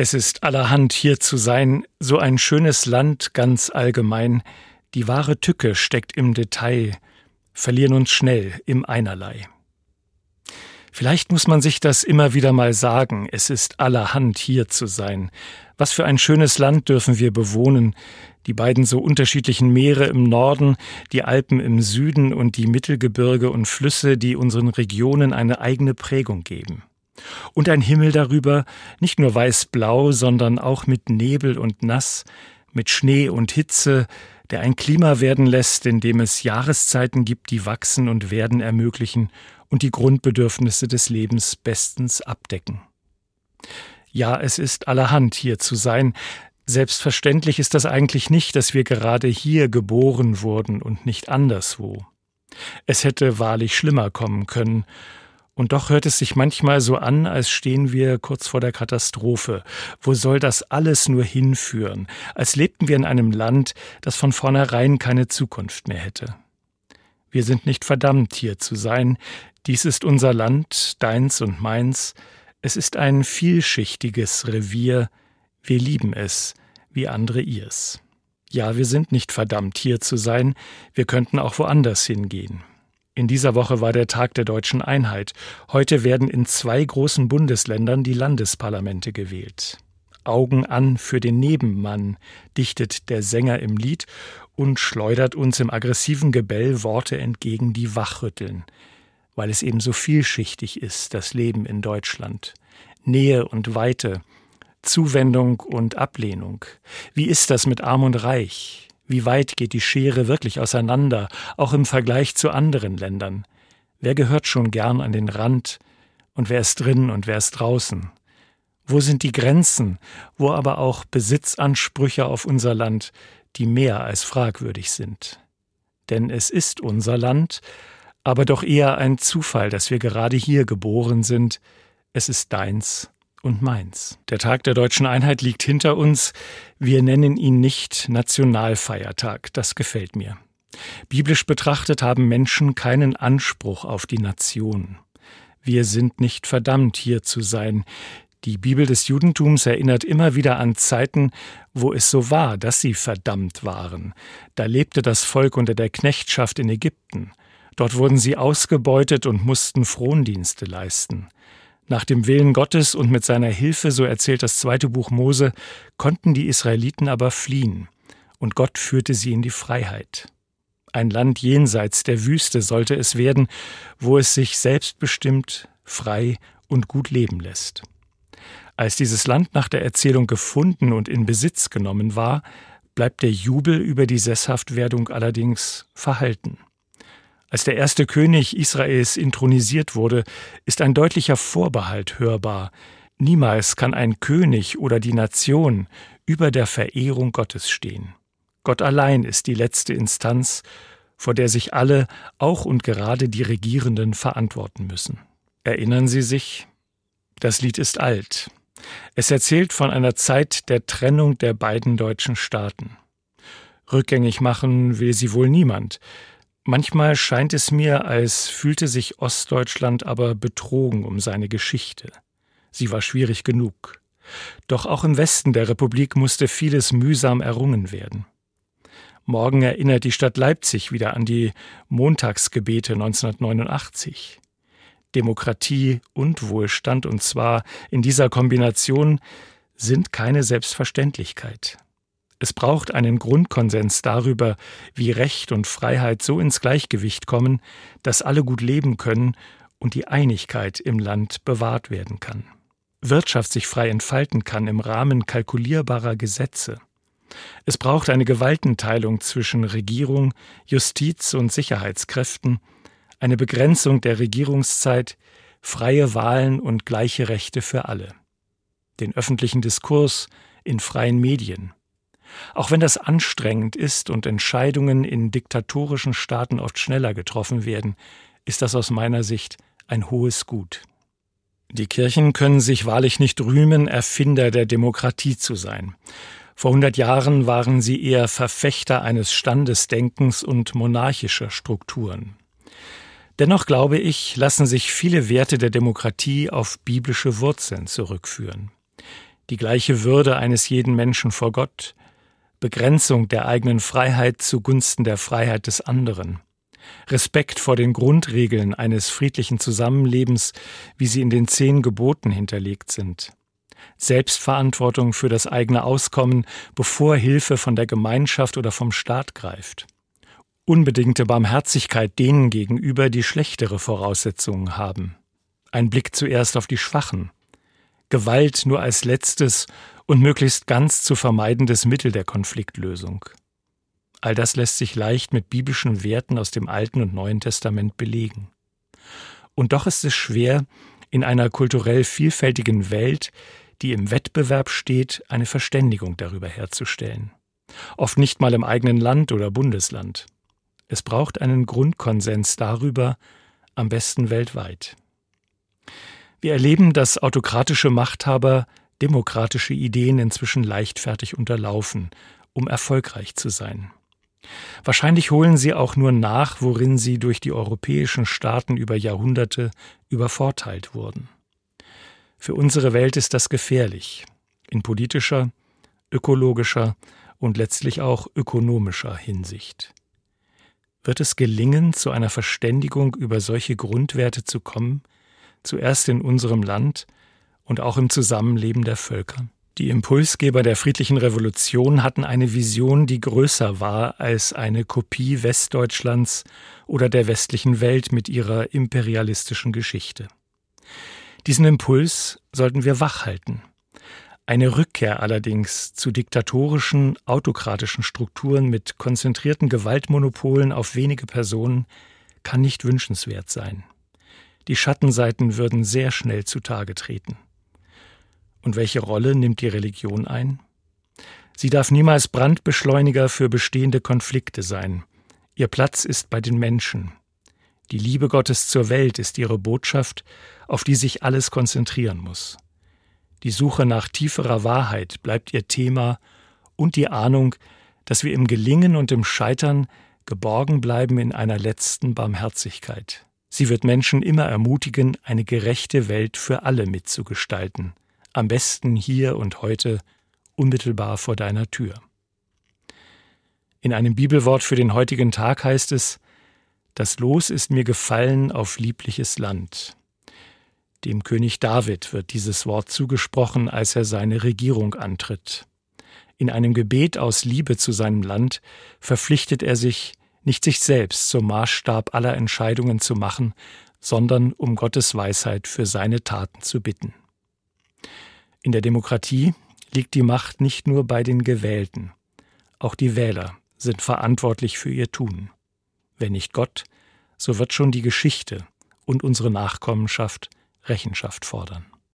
Es ist allerhand hier zu sein, so ein schönes Land ganz allgemein. Die wahre Tücke steckt im Detail, verlieren uns schnell im Einerlei. Vielleicht muss man sich das immer wieder mal sagen, es ist allerhand hier zu sein. Was für ein schönes Land dürfen wir bewohnen, die beiden so unterschiedlichen Meere im Norden, die Alpen im Süden und die Mittelgebirge und Flüsse, die unseren Regionen eine eigene Prägung geben. Und ein Himmel darüber, nicht nur weiß-blau, sondern auch mit Nebel und Nass, mit Schnee und Hitze, der ein Klima werden lässt, in dem es Jahreszeiten gibt, die wachsen und werden ermöglichen und die Grundbedürfnisse des Lebens bestens abdecken. Ja, es ist allerhand hier zu sein. Selbstverständlich ist das eigentlich nicht, dass wir gerade hier geboren wurden und nicht anderswo. Es hätte wahrlich schlimmer kommen können, und doch hört es sich manchmal so an, als stehen wir kurz vor der Katastrophe. Wo soll das alles nur hinführen? Als lebten wir in einem Land, das von vornherein keine Zukunft mehr hätte. Wir sind nicht verdammt, hier zu sein. Dies ist unser Land, deins und meins. Es ist ein vielschichtiges Revier. Wir lieben es, wie andere ihrs. Ja, wir sind nicht verdammt, hier zu sein. Wir könnten auch woanders hingehen. In dieser Woche war der Tag der deutschen Einheit. Heute werden in zwei großen Bundesländern die Landesparlamente gewählt. Augen an für den Nebenmann, dichtet der Sänger im Lied und schleudert uns im aggressiven Gebell Worte entgegen, die wachrütteln, weil es eben so vielschichtig ist, das Leben in Deutschland. Nähe und Weite, Zuwendung und Ablehnung. Wie ist das mit Arm und Reich? Wie weit geht die Schere wirklich auseinander, auch im Vergleich zu anderen Ländern? Wer gehört schon gern an den Rand und wer ist drin und wer ist draußen? Wo sind die Grenzen, wo aber auch Besitzansprüche auf unser Land, die mehr als fragwürdig sind? Denn es ist unser Land, aber doch eher ein Zufall, dass wir gerade hier geboren sind. Es ist deins und meins. Der Tag der deutschen Einheit liegt hinter uns. Wir nennen ihn nicht Nationalfeiertag. Das gefällt mir. Biblisch betrachtet haben Menschen keinen Anspruch auf die Nation. Wir sind nicht verdammt, hier zu sein. Die Bibel des Judentums erinnert immer wieder an Zeiten, wo es so war, dass sie verdammt waren. Da lebte das Volk unter der Knechtschaft in Ägypten. Dort wurden sie ausgebeutet und mussten Frondienste leisten. Nach dem Willen Gottes und mit seiner Hilfe, so erzählt das zweite Buch Mose, konnten die Israeliten aber fliehen, und Gott führte sie in die Freiheit. Ein Land jenseits der Wüste sollte es werden, wo es sich selbstbestimmt, frei und gut leben lässt. Als dieses Land nach der Erzählung gefunden und in Besitz genommen war, bleibt der Jubel über die Sesshaftwerdung allerdings verhalten. Als der erste König Israels intronisiert wurde, ist ein deutlicher Vorbehalt hörbar. Niemals kann ein König oder die Nation über der Verehrung Gottes stehen. Gott allein ist die letzte Instanz, vor der sich alle, auch und gerade die Regierenden, verantworten müssen. Erinnern Sie sich? Das Lied ist alt. Es erzählt von einer Zeit der Trennung der beiden deutschen Staaten. Rückgängig machen will sie wohl niemand, Manchmal scheint es mir, als fühlte sich Ostdeutschland aber betrogen um seine Geschichte. Sie war schwierig genug. Doch auch im Westen der Republik musste vieles mühsam errungen werden. Morgen erinnert die Stadt Leipzig wieder an die Montagsgebete 1989. Demokratie und Wohlstand, und zwar in dieser Kombination, sind keine Selbstverständlichkeit. Es braucht einen Grundkonsens darüber, wie Recht und Freiheit so ins Gleichgewicht kommen, dass alle gut leben können und die Einigkeit im Land bewahrt werden kann. Wirtschaft sich frei entfalten kann im Rahmen kalkulierbarer Gesetze. Es braucht eine Gewaltenteilung zwischen Regierung, Justiz und Sicherheitskräften, eine Begrenzung der Regierungszeit, freie Wahlen und gleiche Rechte für alle. Den öffentlichen Diskurs in freien Medien, auch wenn das anstrengend ist und Entscheidungen in diktatorischen Staaten oft schneller getroffen werden, ist das aus meiner Sicht ein hohes Gut. Die Kirchen können sich wahrlich nicht rühmen, Erfinder der Demokratie zu sein. Vor hundert Jahren waren sie eher Verfechter eines Standesdenkens und monarchischer Strukturen. Dennoch glaube ich, lassen sich viele Werte der Demokratie auf biblische Wurzeln zurückführen. die gleiche Würde eines jeden Menschen vor Gott, Begrenzung der eigenen Freiheit zugunsten der Freiheit des anderen, Respekt vor den Grundregeln eines friedlichen Zusammenlebens, wie sie in den zehn Geboten hinterlegt sind, Selbstverantwortung für das eigene Auskommen, bevor Hilfe von der Gemeinschaft oder vom Staat greift, unbedingte Barmherzigkeit denen gegenüber, die schlechtere Voraussetzungen haben, ein Blick zuerst auf die Schwachen, Gewalt nur als letztes und möglichst ganz zu vermeidendes Mittel der Konfliktlösung. All das lässt sich leicht mit biblischen Werten aus dem Alten und Neuen Testament belegen. Und doch ist es schwer, in einer kulturell vielfältigen Welt, die im Wettbewerb steht, eine Verständigung darüber herzustellen. Oft nicht mal im eigenen Land oder Bundesland. Es braucht einen Grundkonsens darüber, am besten weltweit. Wir erleben, dass autokratische Machthaber demokratische Ideen inzwischen leichtfertig unterlaufen, um erfolgreich zu sein. Wahrscheinlich holen sie auch nur nach, worin sie durch die europäischen Staaten über Jahrhunderte übervorteilt wurden. Für unsere Welt ist das gefährlich, in politischer, ökologischer und letztlich auch ökonomischer Hinsicht. Wird es gelingen, zu einer Verständigung über solche Grundwerte zu kommen, zuerst in unserem Land und auch im Zusammenleben der Völker. Die Impulsgeber der friedlichen Revolution hatten eine Vision, die größer war als eine Kopie Westdeutschlands oder der westlichen Welt mit ihrer imperialistischen Geschichte. Diesen Impuls sollten wir wachhalten. Eine Rückkehr allerdings zu diktatorischen, autokratischen Strukturen mit konzentrierten Gewaltmonopolen auf wenige Personen kann nicht wünschenswert sein. Die Schattenseiten würden sehr schnell zutage treten. Und welche Rolle nimmt die Religion ein? Sie darf niemals Brandbeschleuniger für bestehende Konflikte sein. Ihr Platz ist bei den Menschen. Die Liebe Gottes zur Welt ist ihre Botschaft, auf die sich alles konzentrieren muss. Die Suche nach tieferer Wahrheit bleibt ihr Thema und die Ahnung, dass wir im Gelingen und im Scheitern geborgen bleiben in einer letzten Barmherzigkeit. Sie wird Menschen immer ermutigen, eine gerechte Welt für alle mitzugestalten, am besten hier und heute, unmittelbar vor deiner Tür. In einem Bibelwort für den heutigen Tag heißt es, Das Los ist mir gefallen auf liebliches Land. Dem König David wird dieses Wort zugesprochen, als er seine Regierung antritt. In einem Gebet aus Liebe zu seinem Land verpflichtet er sich, nicht sich selbst zum Maßstab aller Entscheidungen zu machen, sondern um Gottes Weisheit für seine Taten zu bitten. In der Demokratie liegt die Macht nicht nur bei den Gewählten, auch die Wähler sind verantwortlich für ihr Tun. Wenn nicht Gott, so wird schon die Geschichte und unsere Nachkommenschaft Rechenschaft fordern.